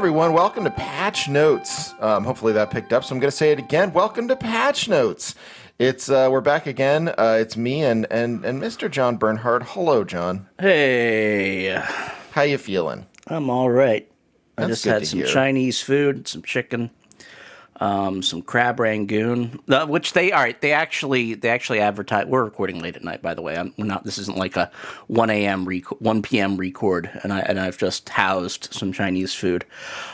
everyone. Welcome to Patch Notes. Um, hopefully that picked up, so I'm going to say it again. Welcome to Patch Notes. It's uh, we're back again. Uh, it's me and and and Mr. John Bernhard. Hello, John. Hey, How you feeling? I'm all right. I That's just good had to some hear. Chinese food, some chicken, um, some crab rangoon, uh, which they all right. They actually they actually advertise. We're recording late at night, by the way. I'm not. This isn't like a 1 a.m. Rec- 1 p.m. record, and I and I've just housed some Chinese food.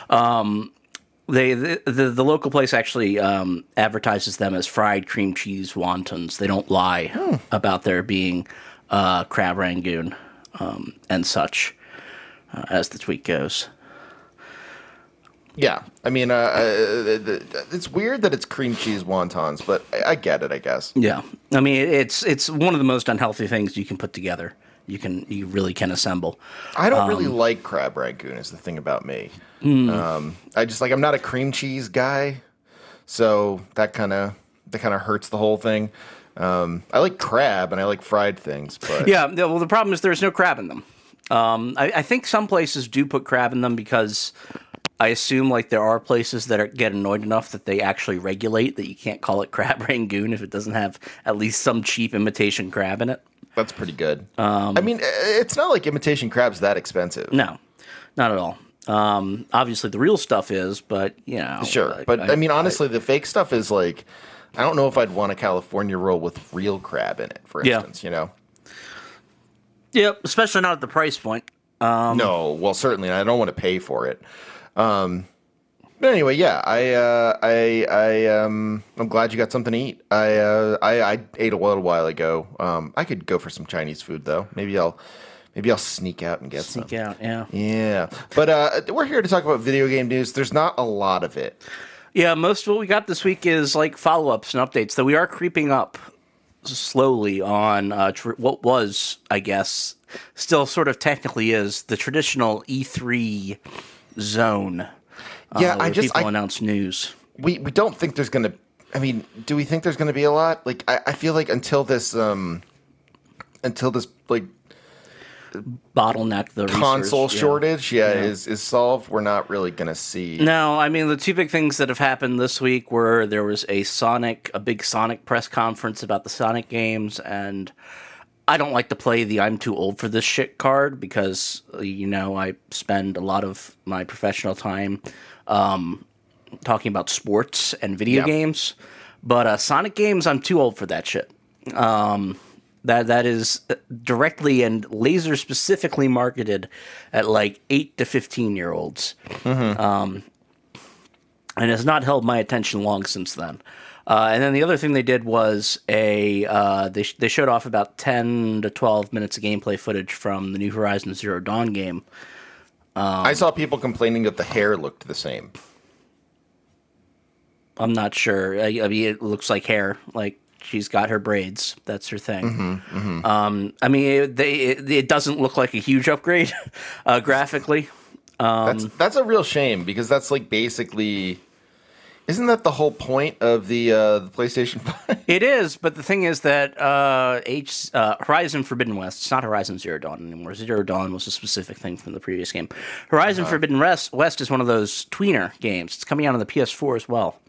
Um, they the, the the local place actually um, advertises them as fried cream cheese wontons. They don't lie Hmm. about there being uh, crab rangoon um, and such, uh, as the tweet goes. Yeah, I mean, uh, uh, it's weird that it's cream cheese wontons, but I, I get it. I guess. Yeah, I mean it's it's one of the most unhealthy things you can put together. You can you really can assemble. I don't Um, really like crab rangoon. Is the thing about me. Hmm. Um, I just like I'm not a cream cheese guy, so that kind of that kind of hurts the whole thing. Um, I like crab and I like fried things, but Yeah, well the problem is there's no crab in them. Um, I, I think some places do put crab in them because I assume like there are places that are, get annoyed enough that they actually regulate that you can't call it crab rangoon if it doesn't have at least some cheap imitation crab in it. that's pretty good. Um, I mean, it's not like imitation crab's that expensive. No, not at all. Um, obviously the real stuff is, but you know, Sure, like, but I, mean, honestly, the fake stuff is like, I don't know if I'd want a California roll with real crab in it, for Yeah. instance. You know, Yep, especially not at the price point. Um, no, well, certainly, I don't want to pay for it. Um, but anyway, yeah, I, uh, I, I, um, I'm glad you got something to eat. I, uh, I, I ate a little while ago. Um, I could go for some Chinese food though. Maybe I'll, maybe I'll sneak out and get some. Sneak out, yeah. Yeah, but uh, we're here to talk about video game news. There's not a lot of it. Yeah, most of what we got this week is like follow ups and updates, though we are creeping up slowly on uh, tr- what was, I guess, still sort of technically is the traditional E3 zone. uh, Yeah, I just- people I- announce news. we we don't think there's gonna i mean do we think there's gonna be a lot like i, I feel like until this um until this like Bottleneck the console research, yeah. shortage yeah, is is solved we're not really gonna see No, I mean the two big things that have happened this week were there was a Sonic, a big Sonic press conference about the Sonic games, and I don't like to play the "I'm too old for this shit" card because uh, you know I spend a lot of my professional time um, talking about sports and video Yeah. games, but uh, Sonic games, I'm too old for that shit. Um, that that is directly and laser specifically marketed at like eight to fifteen year olds and has not held my attention long since then. Uh, and then the other thing they did was a uh, they sh- they showed off about ten to twelve minutes of gameplay footage from the new Horizon Zero Dawn game. i saw people complaining that the hair looked the same I'm not sure. I, I mean, it looks like hair. Like she's got her braids. That's her thing. Um, I mean, it, they it, it doesn't look like a huge upgrade uh, graphically. that's that's a real shame because that's like basically isn't that the whole point of the uh the playstation 5 It is, but the thing is that uh, H uh, Horizon Forbidden West. It's not Horizon Zero Dawn anymore. Zero Dawn was a specific thing from the previous game. Horizon Forbidden West, West is one of those tweener games. It's coming out on the PS4 as well.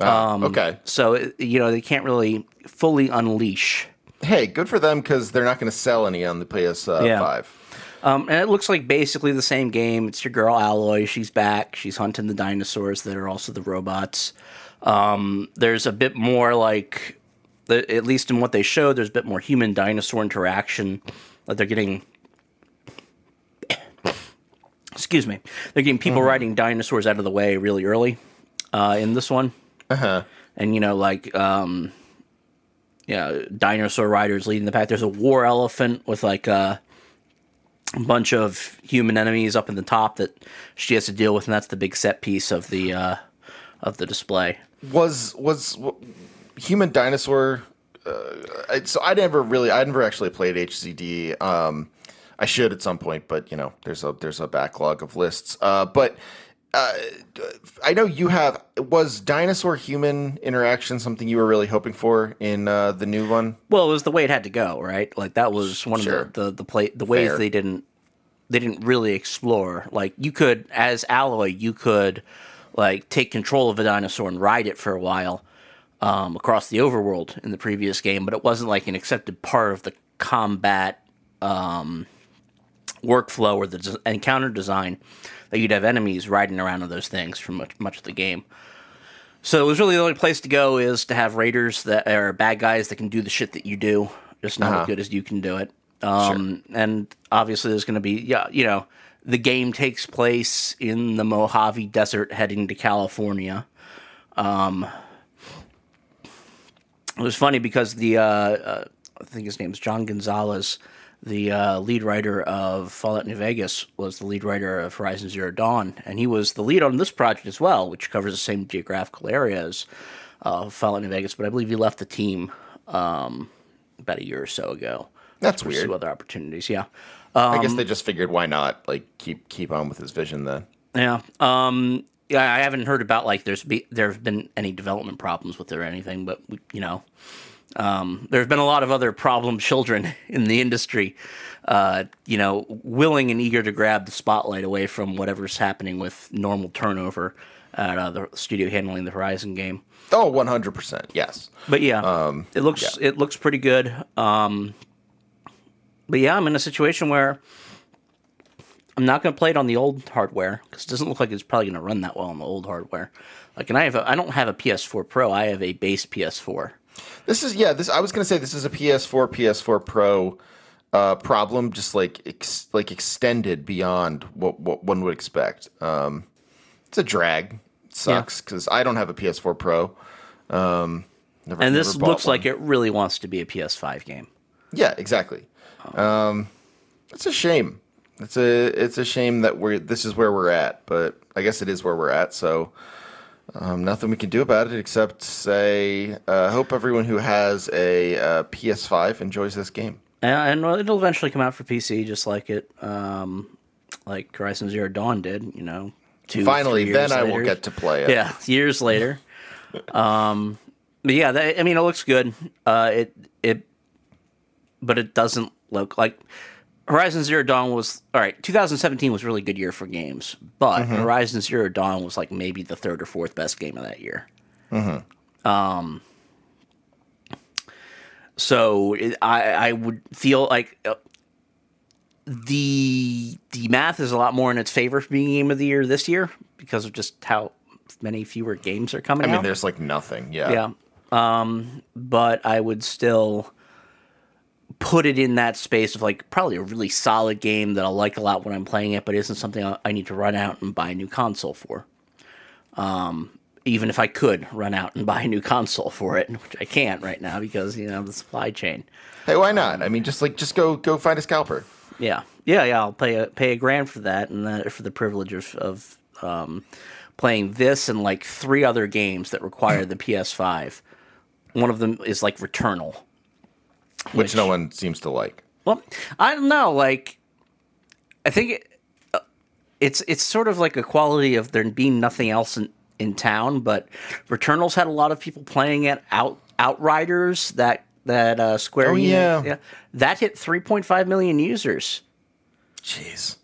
um, okay So it- you know they can't really fully unleash. hey good for them because they're not going to sell any on the ps5 Yeah. Um, and it looks like basically the same game. It's your girl Aloy. She's back. She's hunting the dinosaurs that are also the robots. Um, there's a bit more like, the, at least in what they showed, there's a bit more human dinosaur interaction. Like they're getting, excuse me, they're getting people riding dinosaurs out of the way really early uh, in this one. uh-huh And you know, like, um, yeah, dinosaur riders leading the pack. There's a war elephant with like uh, a bunch of human enemies up in the top that she has to deal with, and that's the big set piece of the uh, of the display. was was human dinosaur uh, so i never really i never actually played HZD um i should at some point but you know there's a there's a backlog of lists uh but uh, I know you have. Was dinosaur human interaction something you were really hoping for in uh, the new one? Well, it was the way it had to go, right? Like that was one Sure. of the the, the play the ways Fair. they didn't they didn't really explore. Like you could, as Aloy, you could like take control of a dinosaur and ride it for a while um, across the overworld in the previous game, but it wasn't like an accepted part of the combat um, workflow or the encounter design that you'd have enemies riding around on those things for much much of the game. So it was really the only place to go is to have raiders that are bad guys that can do the shit that you do, just not Uh-huh. as good as you can do it. Um, And obviously, there's going to be yeah, you know, the game takes place in the Mojave Desert, heading to California. Um, it was funny because the uh, uh, I think his name's John Gonzalez, the uh, lead writer of Fallout New Vegas, was the lead writer of Horizon Zero Dawn, and he was the lead on this project as well, which covers the same geographical areas as uh, Fallout New Vegas. But I believe he left the team um, about a year or so ago. That's weird. other opportunities. Yeah. I Um, guess they just figured why not like keep keep on with his vision then. Yeah. Um, yeah, I haven't heard about like there's be there have been any development problems with it or anything, but you know, um, there have been a lot of other problem children in the industry, uh, you know, willing and eager to grab the spotlight away from whatever's happening with normal turnover at uh, the studio handling the Horizon game. Oh, 100%. Yes. But yeah, it looks it looks pretty good. Um, but yeah, I'm in a situation where I'm not going to play it on the old hardware because it doesn't look like it's probably going to run that well on the old hardware. Like, and I have a, I don't have a PS4 Pro. I have a base PS4. This is yeah. This I was gonna say this is a PS4, PS4 Pro uh, problem, just like ex, like extended beyond what what one would expect. Um, it's a drag. It sucks because I don't have a PS4 Pro. Um, never, And this looks one. like it really wants to be a PS5 game. yeah, exactly. Um, it's a shame. It's a it's a shame that we're this is where we're at, but I guess it is where we're at. So. Um, nothing we can do about it except say, uh, hope everyone who has a uh, PS5 enjoys this game. And, and it'll eventually come out for PC, just like it, um, like Horizon Zero Dawn did. You know, two Finally, then years I will get to play it. yeah, years later. um, but yeah, that, I mean, it looks good. Uh, it it, but it doesn't look like Horizon Zero Dawn was all right. 2017 was a really good year for games, but Horizon Zero Dawn was like maybe the third or fourth best game of that year. Um. So it, I I would feel like. Uh, the the math is a lot more in its favor for being game of the year this year because of just how many fewer games are coming I mean, out. there's like nothing. Yeah. Yeah. Um, but I would still put it in that space of like probably a really solid game that I'll like a lot when I'm playing it, but isn't something I- I need to run out and buy a new console for. Um, even if I could run out and buy a new console for it, which I can't right now because you know the supply chain. Hey, why not? I mean, just like just go go find a scalper. Yeah, yeah, yeah. I'll pay a pay a grand for that, and that for the privilege of of um, playing this and like three other games that require the PS5. One of them is like Returnal. Which, no one seems to like. Well, I don't know. Like, I think it, uh, it's it's sort of like a quality of there being nothing else in, in town. But Returnal's had a lot of people playing it. Out Outriders that that uh, Square Oh, Enix- yeah. that hit 3.5 million users. Jeez,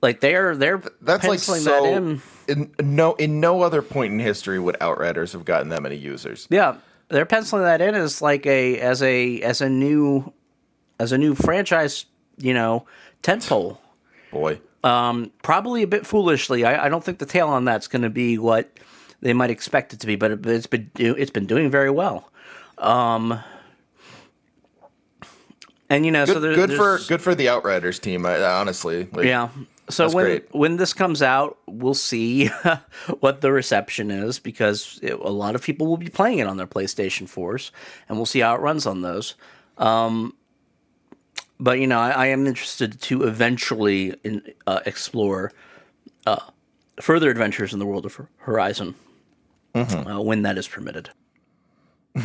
Like they're they're that's like so. that in. in no in no other point in history would Outriders have gotten that many users. Yeah, they're penciling that in as like a as a as a new as a new franchise. You know, tentpole. Boy, Um, probably a bit foolishly. I, I don't think the tail on that's going to be what they might expect it to be, but, it, it's been it's been doing very well. Um, and you know, so good, there, good for good for the Outriders team. I, honestly, like, yeah. So That's when great. when this comes out, we'll see what the reception is because it, a lot of people will be playing it on their PlayStation 4s, and we'll see how it runs on those. Um, but you know, I, I am interested to eventually in, uh, explore uh, further adventures in the world of Horizon uh, when that is permitted.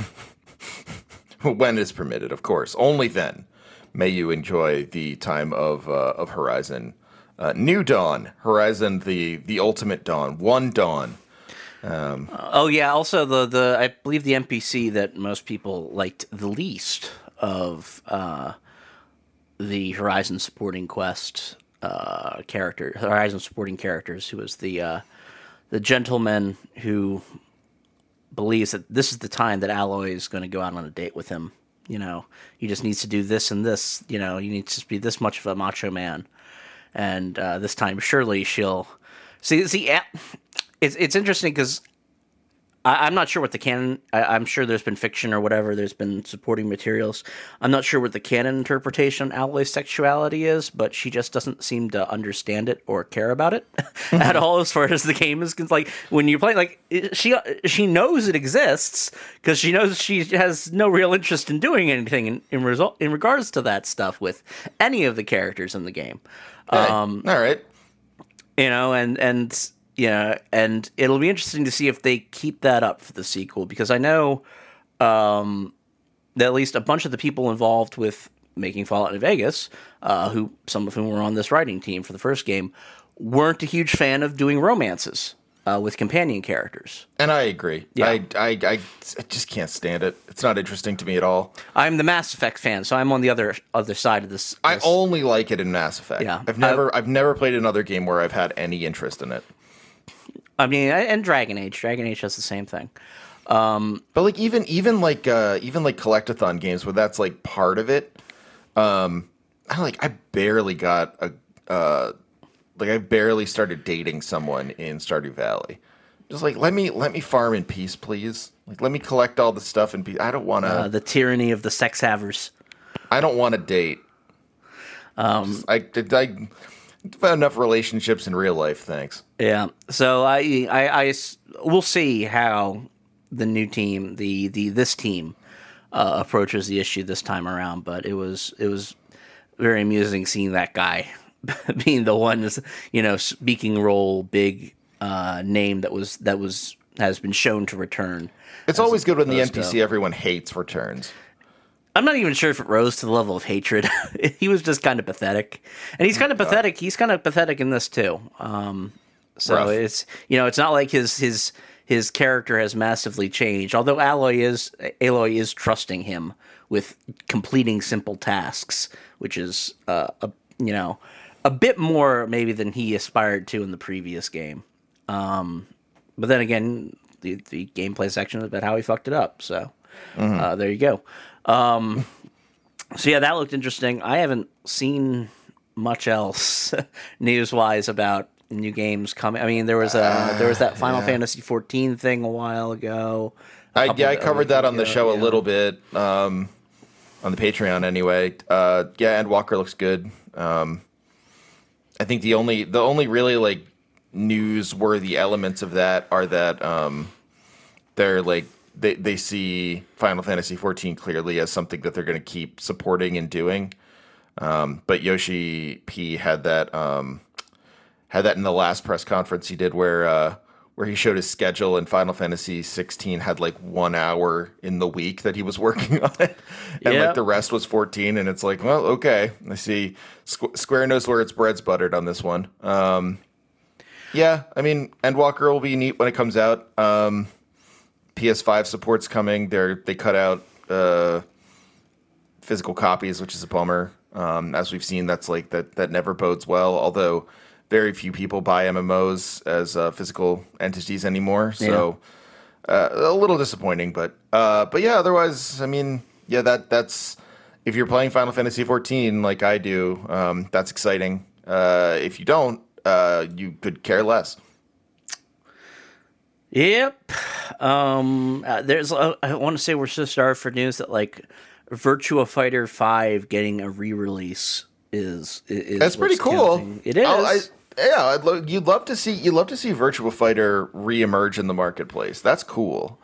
when is permitted, of course. Only then may you enjoy the time of uh, of Horizon. Uh, New Dawn, Horizon, the the ultimate dawn, one dawn. Oh yeah. Also, the the I believe the NPC that most people liked the least of uh, the Horizon supporting quest uh, character, Horizon supporting characters, who was the uh, the gentleman who believes that this is the time that Aloy is going to go out on a date with him. You know, he just needs to do this and this. You know, he needs to be this much of a macho man, and uh, this time surely she'll see. See, it's it's interesting because I, am not sure what the canon. I, am sure there's been fiction or whatever. There's been supporting materials. I'm not sure what the canon interpretation on Aloy's sexuality is, but she just doesn't seem to understand it or care about it at all. As far as the game is concerned, like when you play, like she she knows it exists because she knows she has no real interest in doing anything in, in result in regards to that stuff with any of the characters in the game. Um, all right, you know, and and yeah, and it'll be interesting to see if they keep that up for the sequel because I know um, that at least a bunch of the people involved with making Fallout New Vegas, uh, who some of whom were on this writing team for the first game, weren't a huge fan of doing romances uh, with companion characters. And I agree. Yeah. I, I, I, I just can't stand it. It's not interesting to me at all. I'm the Mass Effect fan, so I'm on the other other side of this. this. I only like it in Mass Effect. Yeah, I've never, I, I've never played another game where I've had any interest in it. I mean, and Dragon Age. Dragon Age does the same thing. Um, but like even even like uh, even like collectathon games where that's like part of it. Um, I like I barely got a uh, like I barely started dating someone in Stardew Valley. Just like let me let me farm in peace, please. Like let me collect all the stuff and be. I don't want to. Uh, the tyranny of the sex havers. I don't want to date. Um, I, I, enough relationships in real life. Thanks. Yeah. So I, I, I we'll see how the new team, the the this team, uh, approaches the issue this time around. But it was it was very amusing seeing that guy being the one, you know, speaking role, big uh, name that was that was has been shown to return. It's always good when the NPC to, everyone hates returns. I'm not even sure if it rose to the level of hatred. he was just kind of pathetic, and he's kind of pathetic. He's kind of pathetic in this too. Um, so Rough. it's you know it's not like his his his character has massively changed. Although Aloy is Aloy is trusting him with completing simple tasks, which is uh, a you know a bit more maybe than he aspired to in the previous game. Um, but then again, the the gameplay section is about how he fucked it up. So mm-hmm. uh, there you go. Um, so yeah, that looked interesting. I haven't seen much else news wise about new games coming. I mean, there was a uh, there was that Final yeah. Fantasy 14 thing a while ago. I, yeah, I covered that on the show yeah. a little bit um, on the Patreon anyway. Uh, yeah, Endwalker looks good. Um, I think the only the only really like newsworthy elements of that are that um, they're like they they see Final Fantasy 14 clearly as something that they're going to keep supporting and doing. Um, but Yoshi P had that um, had that in the last press conference he did where uh, where he showed his schedule and Final Fantasy 16 had like one hour in the week that he was working on it, and yep. like the rest was 14. And it's like, well, okay, I see. Squ- Square knows where its bread's buttered on this one. Um, yeah, I mean, Endwalker will be neat when it comes out. Um, PS5 support's coming. They're they cut out uh, physical copies, which is a bummer. Um, as we've seen, that's like that that never bodes well. Although very few people buy MMOs as uh, physical entities anymore, so yeah. uh, a little disappointing. But uh, but yeah, otherwise, I mean, yeah, that that's if you're playing Final Fantasy 14 like I do, um, that's exciting. Uh, if you don't, uh, you could care less. Yep. Um, uh, there's. Uh, I want to say we're so starved for news that like Virtua Fighter Five getting a re-release is. is That's pretty cool. Counting. It is. I, yeah, I'd lo- you'd love to see you'd love to see Virtua Fighter re-emerge in the marketplace. That's cool.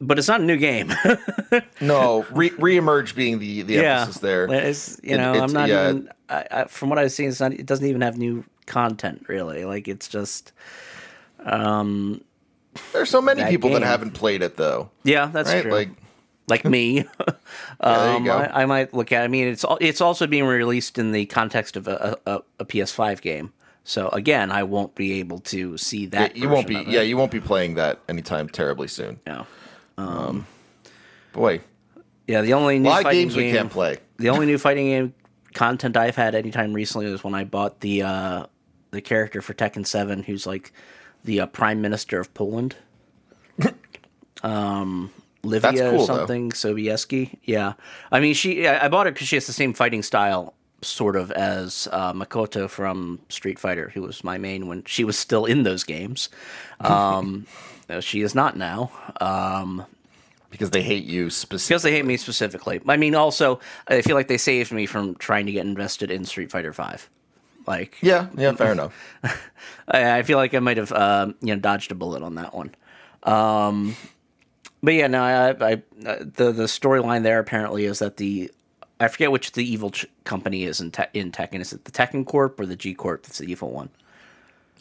But it's not a new game. no, re- re-emerge being the the yeah. emphasis there. It's you know it, I'm not yeah. even I, I, from what I've seen. It's not. It doesn't even have new content really. Like it's just um, There's so many people game. that haven't played it though. Yeah, that's right? true. Like, like me, um, I, I, might look at. It. I mean, it's it's also being released in the context of a, a, a PS5 game. So again, I won't be able to see that. Yeah, you won't be. Yeah, you won't be playing that anytime terribly soon. No. Um, um, boy. Yeah, the only new of games game, we can't play. The only new fighting game content I've had anytime recently was when I bought the uh, the character for Tekken Seven, who's like the uh, Prime Minister of Poland. um, Livia cool, or though. something, Sobieski. Yeah, I mean, she. I, I bought her because she has the same fighting style, sort of, as uh, Makoto from Street Fighter, who was my main when she was still in those games. Um, she is not now. Um, because they hate you specifically. because they hate me specifically. I mean, also, I feel like they saved me from trying to get invested in Street Fighter Five. Like, Yeah, yeah, fair enough. I, I feel like I might have, um, you know, dodged a bullet on that one. Um, but yeah, no, I, I, uh, the the storyline there apparently is that the I forget which the evil ch- company is in te- in Tekken. Is it the Tekken Corp or the G Corp that's the evil one?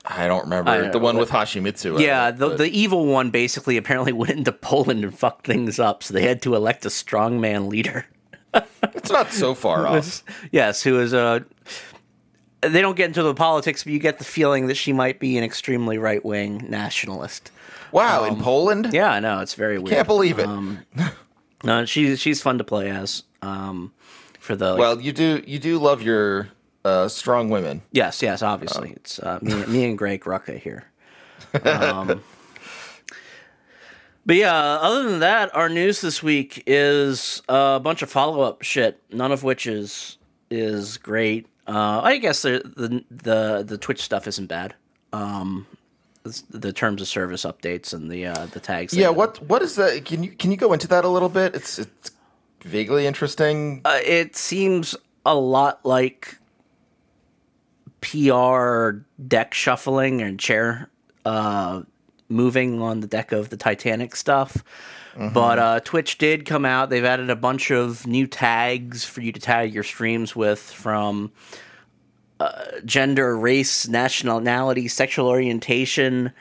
I don't remember I don't the know, one but- with Hashimitsu. Yeah, the, but- the evil one basically apparently went into Poland and fucked things up, so they had to elect a strongman leader. it's not so far off. Yes, who is a. They don't get into the politics, but you get the feeling that she might be an extremely right wing nationalist. Wow, in Poland? um, Yeah, I know it's very weird. Can't believe it. No, she's she's fun to play as. Um, for the like, well, you do you do love your uh, strong women. yes, yes, obviously it's uh, me, me and Greg Rucka here. Um, but yeah, other than that, our news this week is a bunch of follow up shit. None of which is is great. Uh, I guess the, the the the Twitch stuff isn't bad. Um, the terms of service updates and the uh, the tags. Yeah, what what is that? Can you can you go into that a little bit? It's it's vaguely interesting. Uh, it seems a lot like PR deck shuffling and chair uh, moving on the deck of the Titanic stuff. But uh, Twitch did come out. They've added a bunch of new tags for you to tag your streams with from uh, gender, race, nationality, sexual orientation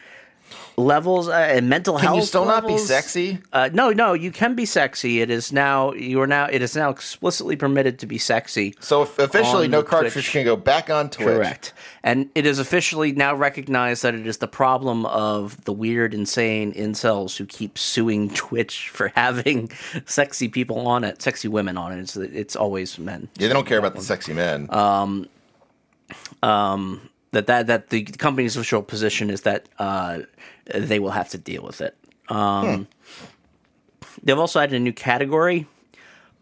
levels, uh, and mental Can health. you still not be sexy? Uh, no, no, you can be sexy. It is now you are now it is now explicitly permitted to be sexy. So officially, no cartridge Twitch. can go back on Twitch. Correct. And it is officially now recognized that it is the problem of the weird, insane incels who keep suing Twitch for having sexy people on it, sexy women on it. It's, it's always men. Yeah, they don't care about the sexy men. Um, um, That, that that the company's official position is that uh, they will have to deal with it. Um, They've also added a new category: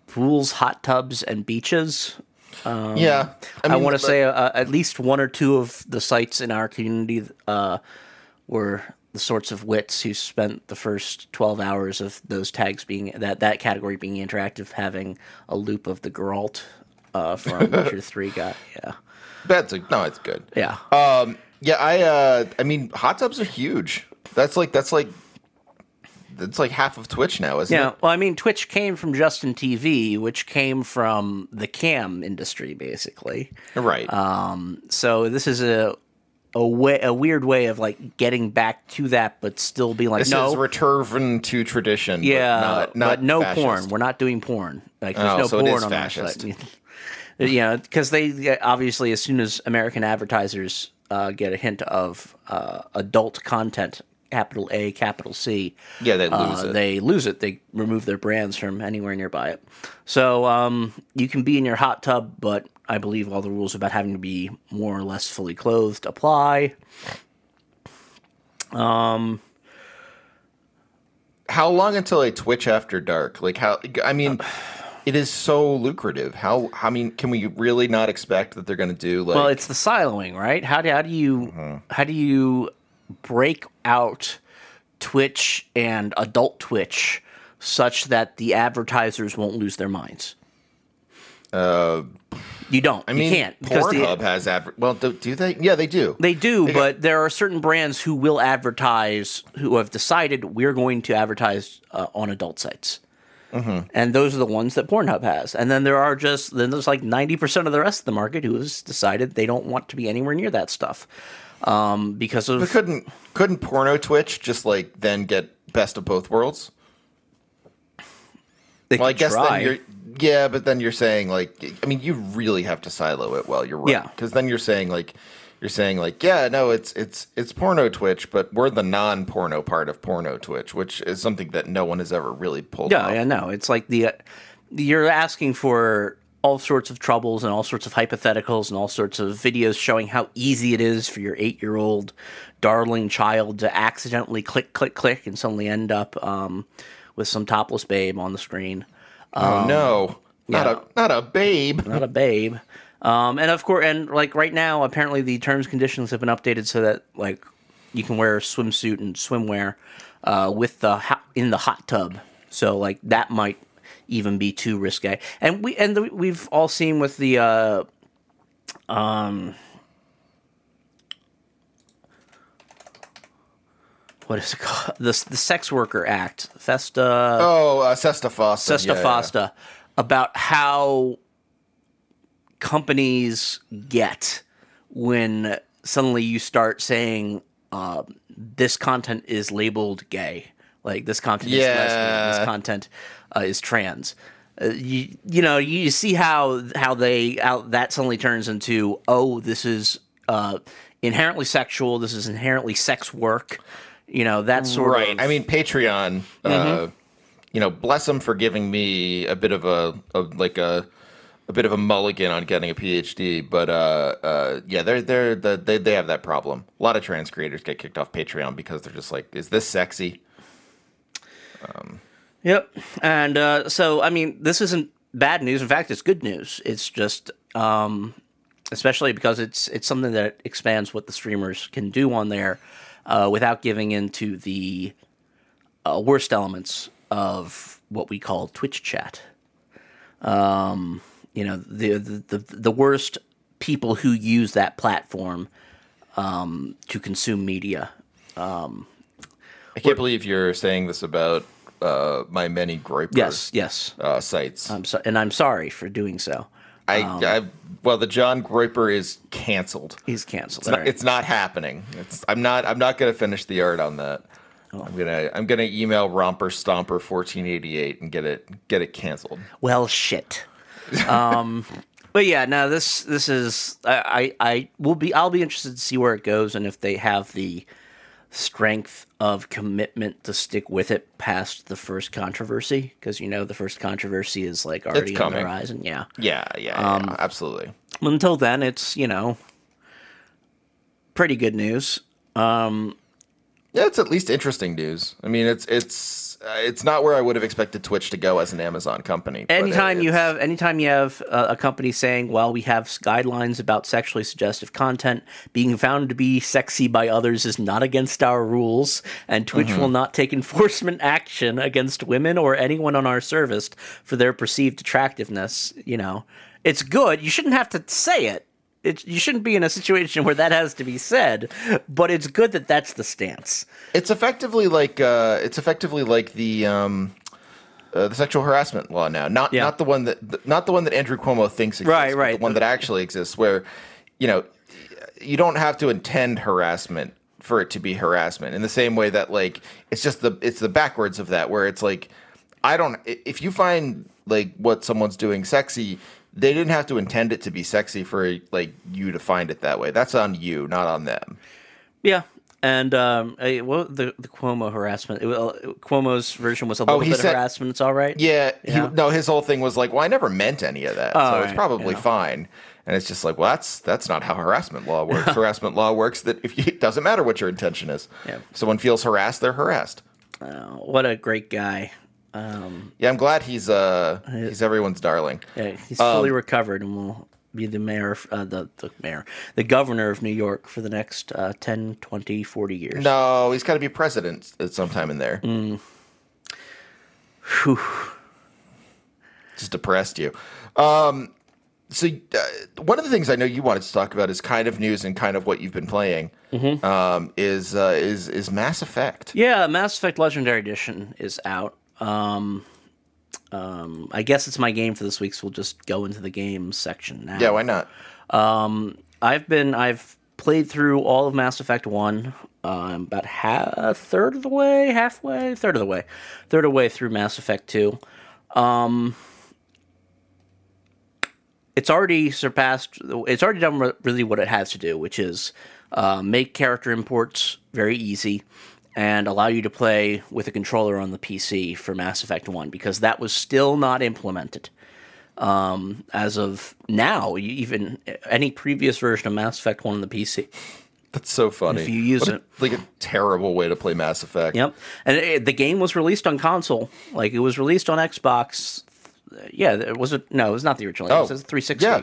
pools, hot tubs, and beaches. yeah, I, mean, want to say uh, at least one or two of the sites in our community uh, were the sorts of wits who spent the first 12 hours of those tags being that that category being interactive having a loop of the Geralt uh, from Witcher 3 got yeah that's a, no, it's good. yeah Um, yeah, I uh, I mean, hot tubs are huge. That's like that's like that's like half of Twitch now, isn't yeah it? Yeah. Well I mean Twitch came from Justin TV which came from the cam industry basically Right. Um, so this is a a way a weird way of like getting back to that but still being like this no is return to tradition. but Yeah, not, not but no fascist. porn. We're not doing porn. Like there's Oh, no so porn is on fascist. our site. yeah, because they obviously as soon as American advertisers uh, get a hint of uh, adult content, capital A, capital C, Yeah, they uh, lose it. They lose it. They remove their brands from anywhere nearby it. So um, you can be in your hot tub, but I believe all the rules about having to be more or less fully clothed apply. Um, How long until a Twitch after dark? Like how? I mean, it is so lucrative. How? I mean, can we really not expect that they're going to do like? Well, it's the siloing, right? How do how do you Mm-hmm. how do you break out Twitch and adult Twitch such that the advertisers won't lose their minds? Uh, you don't. I mean, you can't because the- Pornhub has adver- Well, do, do they? Yeah, they do. they do, but there are certain brands who will advertise who have decided we're going to advertise uh, on adult sites. Mm-hmm. And those are the ones that Pornhub has. And then there are just then there's like ninety percent of the rest of the market who has decided they don't want to be anywhere near that stuff um, because of But couldn't couldn't porno Twitch just like then get best of both worlds? they Well, I guess try. then you're yeah, but then you're saying like I mean you really have to silo it well. You're right Yeah. because then you're saying like you're saying like yeah no it's it's it's porno Twitch, but we're the non-porno part of porno Twitch, which is something that no one has ever really pulled Yeah, off. I know. It's like the uh, you're asking for all sorts of troubles and all sorts of hypotheticals and all sorts of videos showing how easy it is for your eight year old darling child to accidentally click, click, click and suddenly end up um, with some topless babe on the screen. oh no, not yeah. a not a babe. Not a babe. Um, and of course, and like right now, apparently the terms and conditions have been updated so that like you can wear a swimsuit and swimwear uh, with the ho- in the hot tub. So like that might even be too risque. And we and the, we've all seen with the uh, um what is it called the the Sex Worker Act Festa Oh, uh, Sesta Fosta. Sesta yeah, yeah. Fosta about how companies get when suddenly you start saying uh, this content is labeled gay, like this content is lesbian, Yeah. this content uh, is trans. Uh, you you know you see how how they how that suddenly turns into oh this is uh, inherently sexual this is inherently sex work you know that sort right. of I mean, Patreon. Mm-hmm. Uh, you know, bless them for giving me a bit of a, a like a a bit of a mulligan on getting a PhD. But uh, uh, yeah, they're they're the, they they have that problem. A lot of trans creators get kicked off Patreon because they're just like, is this sexy? Yep. And uh, so, I mean, this isn't bad news. In fact, it's good news. It's just, um, especially because it's it's something that expands what the streamers can do on there uh, without giving into the uh, worst elements of what we call Twitch chat. Um, you know, the, the the the worst people who use that platform um, to consume media. I can't believe you're saying this about uh, my many Groyper Yes, yes. uh, sites. I'm so, and I'm sorry for doing so. I, um, I well, the John Groyper is canceled. He's canceled. It's not, right. it's not happening. It's I'm not I'm not gonna finish the art on that. Oh. I'm gonna I'm gonna email Romper Stomper 1488 and get it get it canceled. well, shit. Um, but yeah, no, this this is I, I I will be I'll be interested to see where it goes and if they have the strength of commitment to stick with it past the first controversy because you know the first controversy is like already on the horizon. Yeah. Yeah, yeah, Um, yeah absolutely. Until then, it's you know pretty good news. Um Yeah, it's at least interesting news. I mean, it's it's uh, it's not where I would have expected Twitch to go as an Amazon company. anytime you have anytime you have uh, a company saying well we have guidelines about sexually suggestive content being found to be sexy by others is not against our rules and twitch Mm-hmm. will not take enforcement action against women or anyone on our service for their perceived attractiveness you know it's good you shouldn't have to say it it, you shouldn't be in a situation where that has to be said, but it's good that that's the stance. It's effectively like uh, it's effectively like the um, uh, the sexual harassment law now. Not Yeah. not the one that not the one that Andrew Cuomo thinks exists, Right, but right. The one that actually exists, where you know you don't have to intend harassment for it to be harassment. In the same way that like it's just the it's the backwards of that, where it's like I don't if you find like what someone's doing sexy. They didn't have to intend it to be sexy for like you to find it that way. That's on you, not on them. Yeah. And um, eh, what the the Cuomo harassment? It, Cuomo's version was a little he bit said- harassment. It's all right. Yeah, Yeah. He, no, his whole thing was like, "Well, I never meant any of that, so Oh, it's right, probably yeah. fine." And it's just like, well, that's that's not how harassment law works. harassment law works that if you, it doesn't matter what your intention is. Yeah. If someone feels harassed, they're harassed. Oh, what a great guy. Um, Yeah, I'm glad he's uh he's everyone's darling. yeah, he's fully Um, recovered and will be the mayor, uh, the the mayor, the governor of New York for the next uh, 10, 20, 40 years. No, he's got to be president at some time in there. Mm. Whew. Just depressed you. Um, so uh, one of the things I know you wanted to talk about is kind of news and kind of what you've been playing. Mm-hmm. Um, is uh, is is Mass Effect? Yeah, Mass Effect Legendary Edition is out. Um, um, I guess it's my game for this week, so we'll just go into the games section now. Yeah, why not? Um, I've been I've played through all of Mass Effect One, um, about half, a third of the way, halfway, third of the way, third of the way through Mass Effect Two. Um, it's already surpassed. It's already done re- really what it has to do, which is uh, make character imports very easy and allow you to play with a controller on the PC for Mass Effect One because that was still not implemented. um, as of now. Even any previous version of Mass Effect One on the PC. That's so funny. If you use a- it. like a terrible way to play Mass Effect. Yep, and it, the game was released on console. Like it was released on Xbox. Yeah, it was it. No, it was not the original. Oh, it was 360. yeah.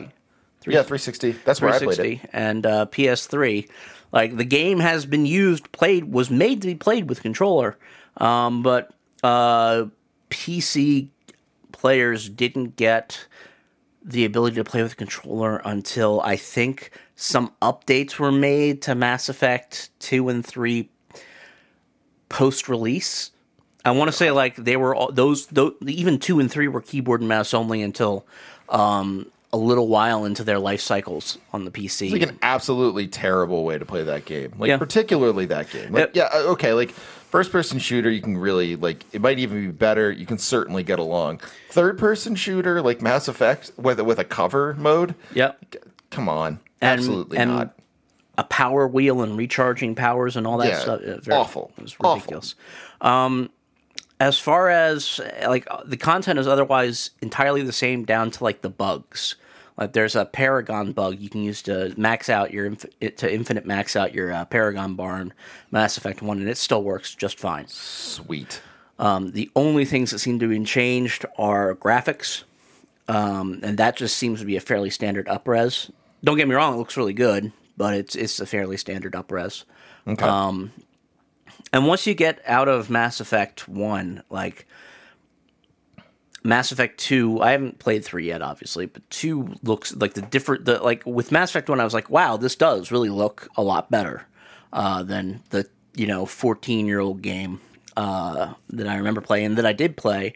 Yeah, 360. That's where I played it. 360 and uh, PS3. Like the game has been used, played, was made to be played with controller, um, but uh, PC players didn't get the ability to play with controller until I think some updates were made to Mass Effect 2 and 3 post release. I want to say like they were all, those, those even 2 and 3 were keyboard and mouse only until um, a little while into their life cycles on the PC. It's like an absolutely terrible way to play that game. Like Yeah. particularly that game. Like, It- yeah, uh, okay, like first person shooter you can really like it might even be better. You can certainly get along. Third person shooter like Mass Effect with with a cover mode? yep. Come on. And- absolutely and not. a power wheel and recharging powers and all that Yeah, stuff. very- awful, It was awful. ridiculous. Um, as far as like uh, the content is otherwise entirely the same, down to like the bugs. Like there's a Paragon bug you can use to max out your inf- to infinite max out your uh, Paragon barn Mass Effect One, and it still works just fine. Sweet. Um, the only things that seem to be changed are graphics, um, and that just seems to be a fairly standard upres. Don't get me wrong; it looks really good, but it's it's a fairly standard upres. Okay. Um, And once you get out of Mass Effect One, like Mass Effect Two, I haven't played three yet, obviously, but two looks like the different. The like with Mass Effect One, I was like, wow, this does really look a lot better uh, than the you know fourteen year old game uh, that I remember playing. That I did play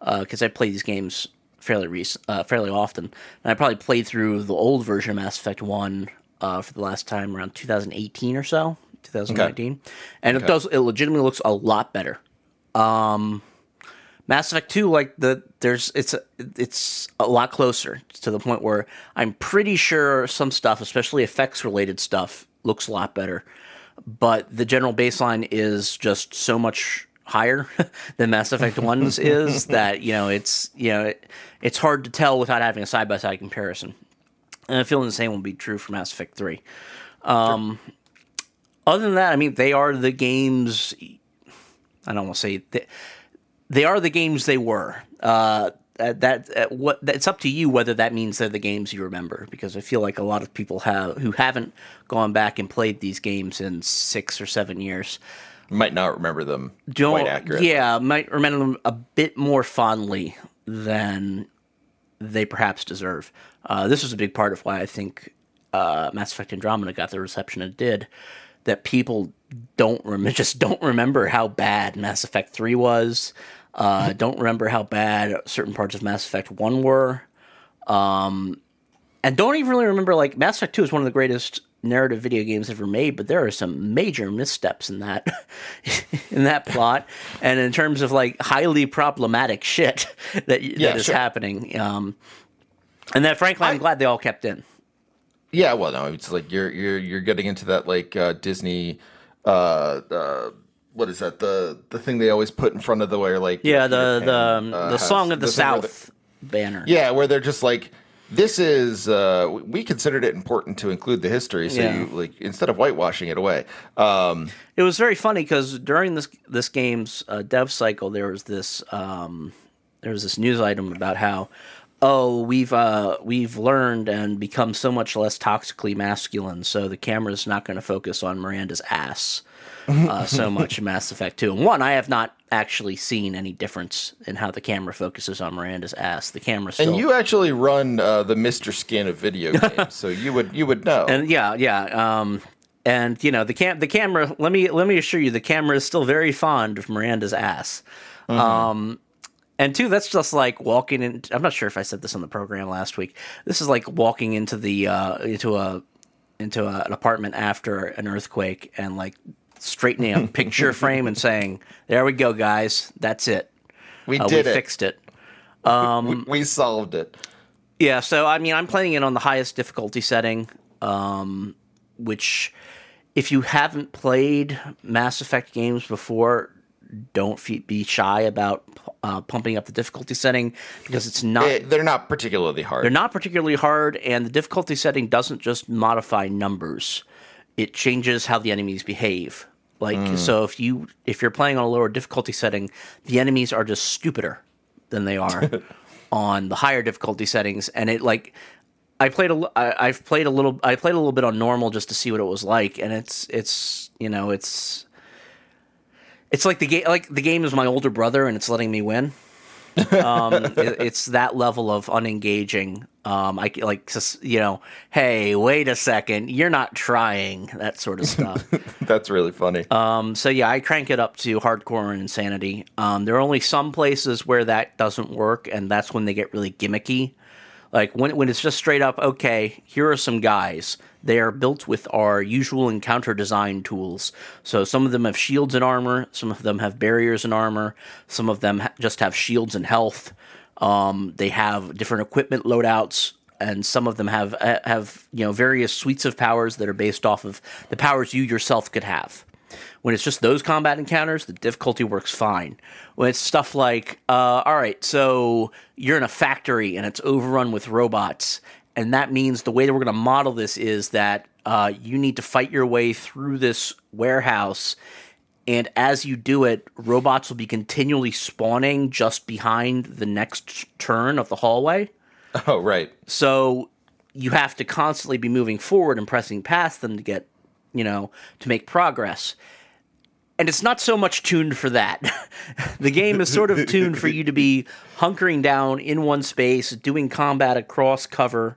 because I play these games fairly recent, uh, fairly often, and I probably played through the old version of Mass Effect One uh, for the last time around 2018 or so, 2019, and it does it legitimately looks a lot better. Mass Effect 2 like the there's it's it's a lot closer to the point where I'm pretty sure some stuff especially effects related stuff looks a lot better. But the general baseline is just so much higher than Mass Effect 1's is that you know it's you know it, it's hard to tell without having a side by side comparison. And I feel the same will be true for Mass Effect 3 um other than that I mean they are the games I don't want to say they, they are the games they were. Uh, that that uh, what it's up to you whether that means they're the games you remember because I feel like a lot of people have who haven't gone back and played these games in six or seven years Might not remember them don't quite accurate. yeah might remember them a bit more fondly than they perhaps deserve. Uh, this was a big part of why I think uh, Mass Effect Andromeda got the reception it did. That people don't rem- just don't remember how bad Mass Effect Three was. Uh, don't remember how bad certain parts of Mass Effect One were, um, and don't even really remember like Mass Effect Two is one of the greatest narrative video games ever made, but there are some major missteps in that in that plot, and in terms of like highly problematic shit that Yeah, that is sure. happening. Um, and that, frankly, I'm I- glad they all kept in. Yeah, well, no, it's like you're you're you're getting into that like uh, Disney. Uh, uh, what is that? The the thing they always put in front of the where like Yeah, the the um, uh, the song of the, where South banner. yeah, where they're just like, this is uh, we considered it important to include the history, so Yeah. you like instead of whitewashing it away. Um, It was very funny because during this this game's uh, dev cycle, there was this um, there was this news item about how oh we've uh, we've learned and become so much less toxically masculine, so the camera's not going to focus on Miranda's ass uh, so much in Mass Effect Two. And one, I have not actually seen any difference in how the camera focuses on Miranda's ass. The camera still and you actually run uh, the Mister Skin of video games, so you would you would know. And yeah, yeah. Um, and you know the cam the camera. Let me let me assure you, the camera is still very fond of Miranda's ass. Um, and two, that's just like walking in. I'm not sure if I said this on the program last week. This is like walking into the uh, into a into a, an apartment after an earthquake and like straightening a picture frame and saying, "There we go, guys. That's it. we Uh, did we it. fixed it." we, we solved it. Yeah, so I mean, I'm playing it on the highest difficulty setting, um, which, if you haven't played Mass Effect games before, don't fe- be shy about uh, pumping up the difficulty setting because it's not Eh, they're not particularly hard. they're not particularly hard, and the difficulty setting doesn't just modify numbers; it changes how the enemies behave. Like so, if you if you're playing on a lower difficulty setting, the enemies are just stupider than they are on the higher difficulty settings, and it like. I played a, I, I've played a little, I played a little bit on normal just to see what it was like, and it's, it's, you know, it's, it's like the game, like the game is my older brother, and it's letting me win um, it- it's that level of unengaging. Um, I like you know, hey, wait a second, you're not trying that sort of stuff. That's really funny. um, so yeah, I crank it up to hardcore and insanity. Um, there are only some places where that doesn't work, and that's when they get really gimmicky. Like when when it's just straight up, okay, here are some guys. They are built with our usual encounter design tools. So some of them have shields and armor, some of them have barriers and armor, some of them ha- just have shields and health. Um, they have different equipment loadouts, and some of them have have you know various suites of powers that are based off of the powers you yourself could have. When it's just those combat encounters, the difficulty works fine. When it's stuff like, uh, all right, so you're in a factory and it's overrun with robots, and that means the way that we're going to model this is that uh, you need to fight your way through this warehouse, and as you do it, robots will be continually spawning just behind the next turn of the hallway. oh, right. So you have to constantly be moving forward and pressing past them to get, you know, to make progress. And it's not so much tuned for that. the game is sort of tuned for you to be hunkering down in one space, doing combat across cover,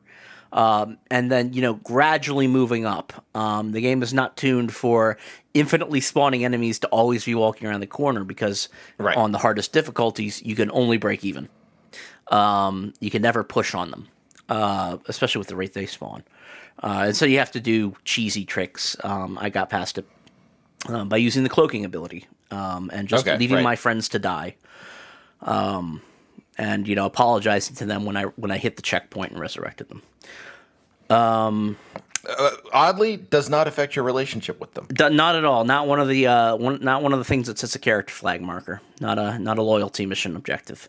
um, and then, you know, gradually moving up. Um, the game is not tuned for infinitely spawning enemies to always be walking around the corner because Right. on the hardest difficulties, you can only break even. Um, you can never push on them, uh, especially with the rate they spawn. Uh, and so you have to do cheesy tricks. Um, I got past it um, by using the cloaking ability um, and just Okay, leaving right. my friends to die. Um, and you know, apologizing to them when I when I hit the checkpoint and resurrected them. Oddly, does not affect your relationship with them. D- not at all. Not one of the uh, one. Not one of the things that sets a character flag marker. Not a not a loyalty mission objective.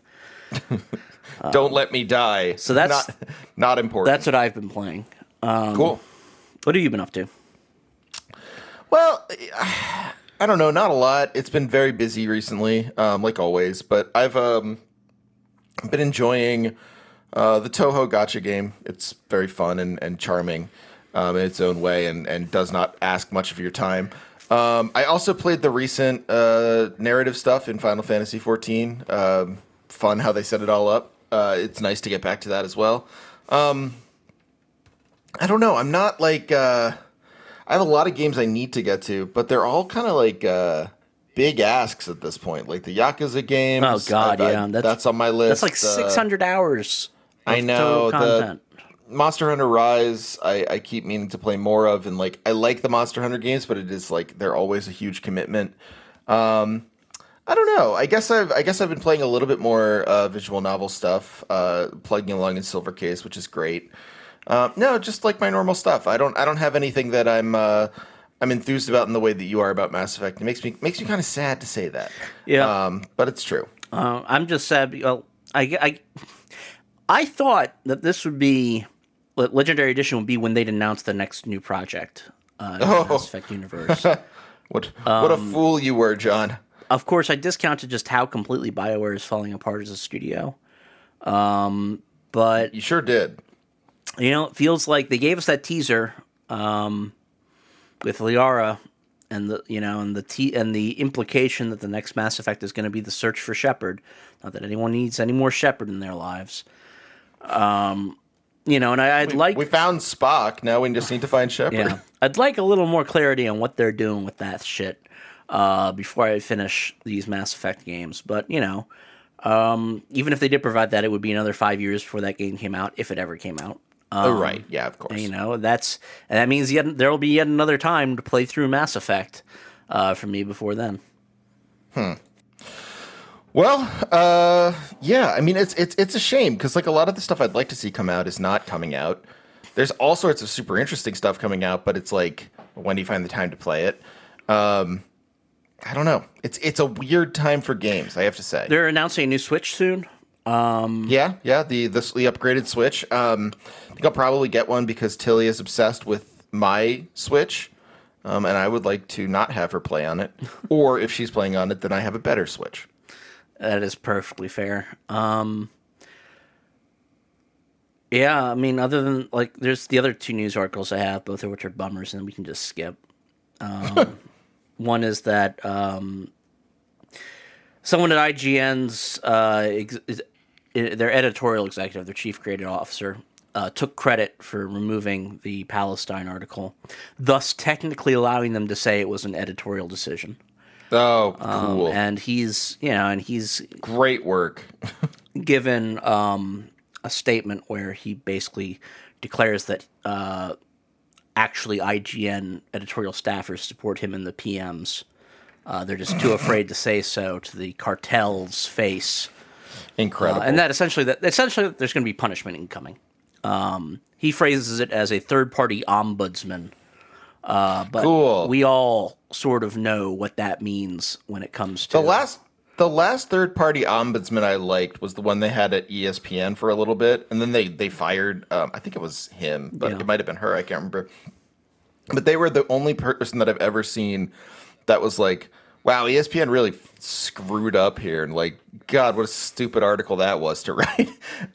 Don't let me die. so that's- not, not important. That's what I've been playing. cool. What have you been up to? Well, I don't know, not a lot. It's been very busy recently, um, like always. But I've um, been enjoying uh, the Touhou gacha game. It's very fun and, and charming um, in its own way, and, and does not ask much of your time. Um, I also played the recent uh, narrative stuff in Final Fantasy XIV. Um, fun how they set it all up. Uh, it's nice to get back to that as well. Um, I don't know. I'm not like. I have a lot of games I need to get to, but they're all kind of like uh, big asks at this point. Like the Yakuza games. Oh, God, I- I- yeah, that's- that's, on my list. That's like Uh, 600 hours. I know, the-. Monster Hunter Rise. I, I keep meaning to play more of, and like I like the Monster Hunter games, but it is like they're always a huge commitment. Um, I don't know. I guess I've I guess I've been playing a little bit more uh, visual novel stuff, uh, plugging along in Silver Case, which is great. Uh, no, just like my normal stuff. I don't I don't have anything that I'm uh, I'm enthused about in the way that you are about Mass Effect. It makes me makes me kind of sad to say that. Yeah. Um, but it's true. Uh, I'm just sad. Well, I, I, I thought that this would be Le- Legendary Edition would be when they'd announce the next new project uh, in the Oh. Mass Effect universe. What what a Um, fool you were, John. of course, I discounted just how completely Bioware is falling apart as a studio. Um, but You sure did. You know, it feels like they gave us that teaser um, with Liara, and the you know, and the t- and the implication that the next Mass Effect is going to be the search for Shepard. Not that anyone needs any more Shepard in their lives. Um, you know, and I, I'd like, we found Spock. Now we just need to find Shepard. yeah, I'd like a little more clarity on what they're doing with that shit uh, before I finish these Mass Effect games. But you know, um, even if they did provide that, it would be another five years before that game came out, if it ever came out. Oh, right. Yeah, of course. You know, that's and that means yet there'll be yet another time to play through Mass Effect uh, for me before then. Hmm. Well, uh, yeah. I mean, it's it's it's a shame because like a lot of the stuff I'd like to see come out is not coming out. There's all sorts of super interesting stuff coming out, but it's like when do you find the time to play it? Um, I don't know. It's it's a weird time for games. I have to say. They're announcing a new Switch soon. Yeah, yeah. The the, the upgraded Switch. Um, I think I'll probably get one because Tilly is obsessed with my Switch, um, and I would like to not have her play on it. or if she's playing on it, then I have a better Switch. That is perfectly fair. Um, yeah, I mean, other than like, there's the other two news articles I have, both of which are bummers, and we can just skip. Um, one is that um, someone at IGN's uh, ex- their editorial executive, their chief creative officer, uh, took credit for removing the Palestine article, thus technically allowing them to say it was an editorial decision. Oh, Um, cool! and he's, you know, and he's Great work. given um, a statement where he basically declares that uh, actually IGN editorial staffers support him in the PMs. Uh, they're just too afraid to say so to the cartel's face, Incredible. uh, and that essentially that essentially there's going to be punishment incoming. Um, he phrases it as a third-party ombudsman, uh, but Cool. we all sort of know what that means when it comes to The last the last third party ombudsman I liked was the one they had at ESPN for a little bit, and then they they fired. Um, I think it was him, but Yeah. it might have been her. I can't remember. But they were the only person that I've ever seen that was like, "Wow, ESPN really screwed up here," and like, God, what a stupid article that was to write.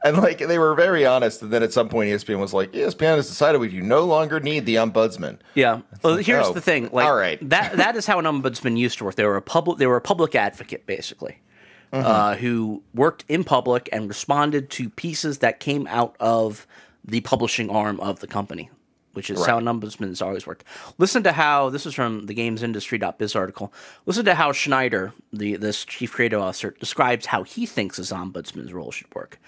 and like, they were very honest. And then at some point, ESPN was like, "ESPN has decided we do no longer need the ombudsman." Yeah. Well, here's oh, the thing. Like, all right. that that is how an ombudsman used to work. They were a public. They were a public advocate, basically, uh, who worked in public and responded to pieces that came out of the publishing arm of the company, which is how an ombudsman has always worked. Listen to how this is from the gamesindustry.biz article. Listen to how Schneider, the this chief creative officer, describes how he thinks his ombudsman's role should work.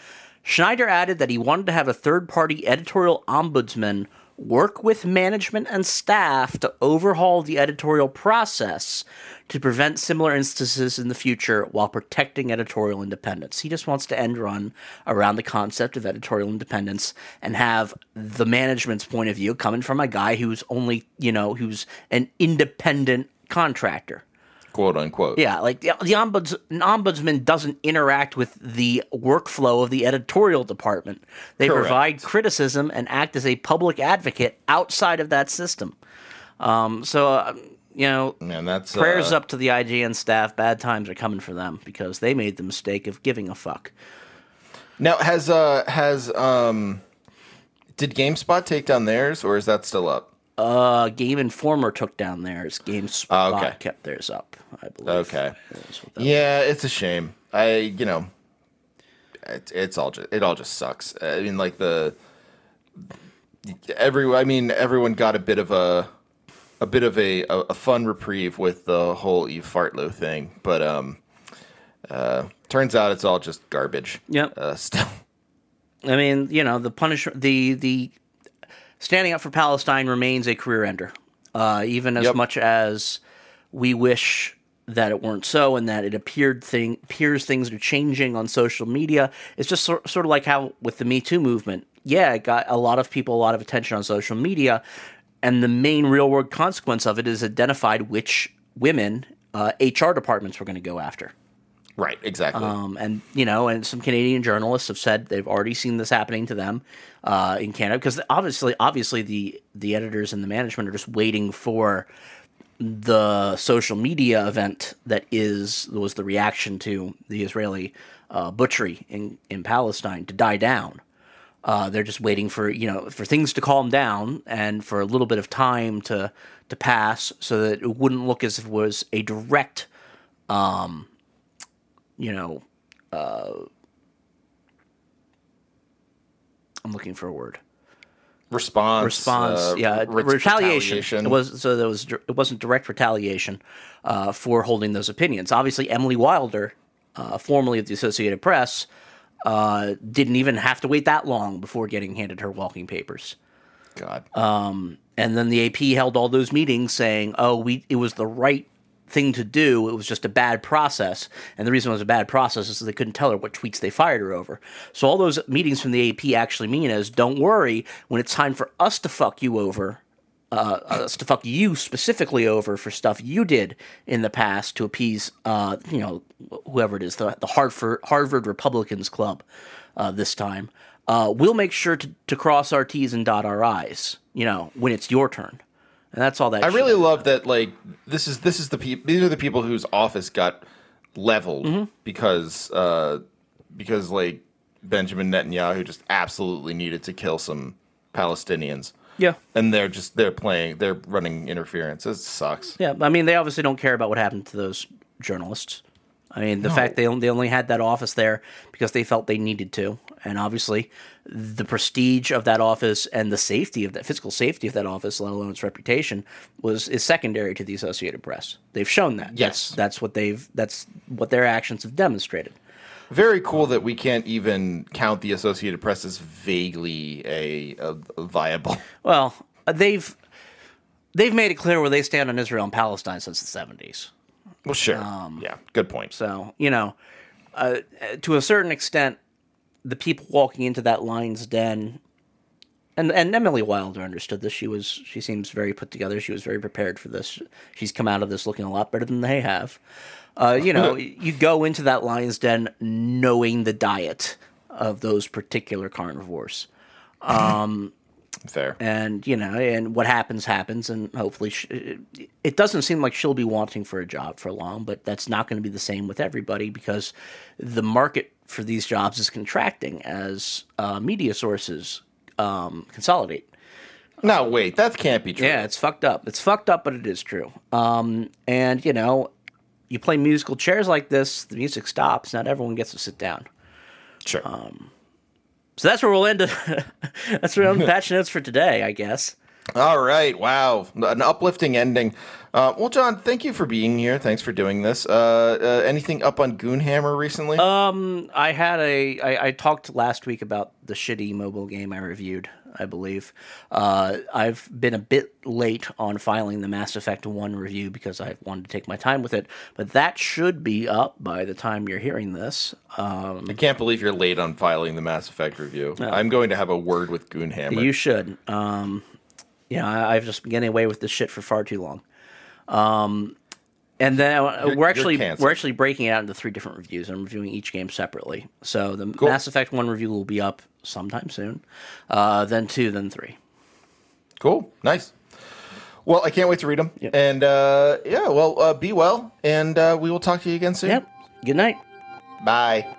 Schneider added that he wanted to have a third party editorial ombudsman work with management and staff to overhaul the editorial process to prevent similar instances in the future while protecting editorial independence. He just wants to end run around the concept of editorial independence and have the management's point of view coming from a guy who's only, you know, who's an independent contractor. quote unquote. Yeah, like the, the ombuds, an ombudsman doesn't interact with the workflow of the editorial department. They Correct. provide criticism and act as a public advocate outside of that system. Um, so, uh, you know, Man, that's prayers uh, up to the IGN staff. Bad times are coming for them because they made the mistake of giving a fuck. Now has uh has um did GameSpot take down theirs or is that still up? Uh, Game Informer took down theirs. GameSpot Oh, okay. kept theirs up. I believe. Okay. Is what that- Yeah, it's a shame. I you know it, it's all just it all just sucks. I mean like the every I mean everyone got a bit of a a bit of a, a, a fun reprieve with the whole Eve Fartlow thing, but um uh turns out it's all just garbage. Yep. Uh still I mean, you know, the punish the the standing up for Palestine remains a career ender, uh, even as Yep. much as we wish that it weren't so, and that it appeared thing appears things are changing on social media. It's just sort, sort of like how with the Me Too movement, yeah, it got a lot of people a lot of attention on social media, and the main real world consequence of it is identified which women uh, HR departments were going to go after. Right, exactly. Um, and you know, and some Canadian journalists have said they've already seen this happening to them uh, in Canada because obviously, obviously, the the editors and the management are just waiting for the social media event that is was the reaction to the Israeli uh, butchery in in Palestine to die down. Uh, they're just waiting for you know for things to calm down and for a little bit of time to to pass so that it wouldn't look as if it was a direct um, you know, uh, I'm looking for a word. response. Response, uh, yeah, re- retaliation. It was so there was it wasn't direct retaliation uh, for holding those opinions. Obviously, Emily Wilder, uh, formerly of the Associated Press, uh, didn't even have to wait that long before getting handed her walking papers. God. Um, and then the AP held all those meetings saying, "Oh, we it was the right thing to do. It was just a bad process." And the reason it was a bad process is they couldn't tell her what tweets they fired her over. So all those meetings from the AP actually mean is, "Don't worry, when it's time for us to fuck you over, uh, to fuck you specifically over for stuff you did in the past to appease, uh, you know, whoever it is, the, the Harvard Harvard Republicans Club uh, this time. Uh, we'll make sure to, to cross our T's and dot our I's, you know, when it's your turn. And that's all that. I really is. love that. Like this is this is the people. These are the people whose office got leveled Mm-hmm. because uh, because like Benjamin Netanyahu just absolutely needed to kill some Palestinians, Yeah. and they're just they're playing they're running interference. It sucks. Yeah, I mean, they obviously don't care about what happened to those journalists. I mean, the fact they only, they only had that office there because they felt they needed to, and obviously, the prestige of that office and the safety of that physical safety of that office, let alone its reputation, was is secondary to the Associated Press. They've shown that. Yes. that's, that's what they've that's what their actions have demonstrated. Very cool that we can't even count the Associated Press as vaguely a, a, a viable. Well, uh, they've they've made it clear where they stand on Israel and Palestine since the seventies. Well, sure. Um, yeah, good point. So, you know, uh, to a certain extent, the people walking into that lion's den, and and Emily Wilder understood this. She was she seems very put together. She was very prepared for this. She's come out of this looking a lot better than they have. Uh, you know, you go into that lion's den knowing the diet of those particular carnivores. Fair. and you know and what happens happens and hopefully sh it doesn't seem like she'll be wanting for a job for long but that's not going to be the same with everybody because the market for these jobs is contracting as uh, media sources um, consolidate. No, wait, that can't be true. yeah it's fucked up. It's fucked up but it is true. Um, and you know you play musical chairs like this the music stops not everyone gets to sit down Sure. so that's where we'll end it that's where end patch notes for today i guess All right. Wow. An uplifting ending. Uh, well, John, thank you for being here. Thanks for doing this. Uh, uh, anything up on Goonhammer recently? I had a. I, I talked last week about the shitty mobile game I reviewed. I believe uh, I've been a bit late on filing the Mass Effect One review because I wanted to take my time with it, but that should be up by the time you're hearing this. Um, I can't believe you're late on filing the Mass Effect review. I'm going to have a word with Goonhammer. you should. Um, yeah, I, I've just been getting away with this shit for far too long. Um, and then uh, You're- we're actually we're actually breaking it out into three different reviews. I'm reviewing each game separately. So the Mass Effect One review will be up sometime soon. Uh, then two, then three. Cool. Nice. Well, I can't wait to read them. And uh, yeah, well, uh, be well, and uh, we will talk to you again soon. Yep. Good night. Bye.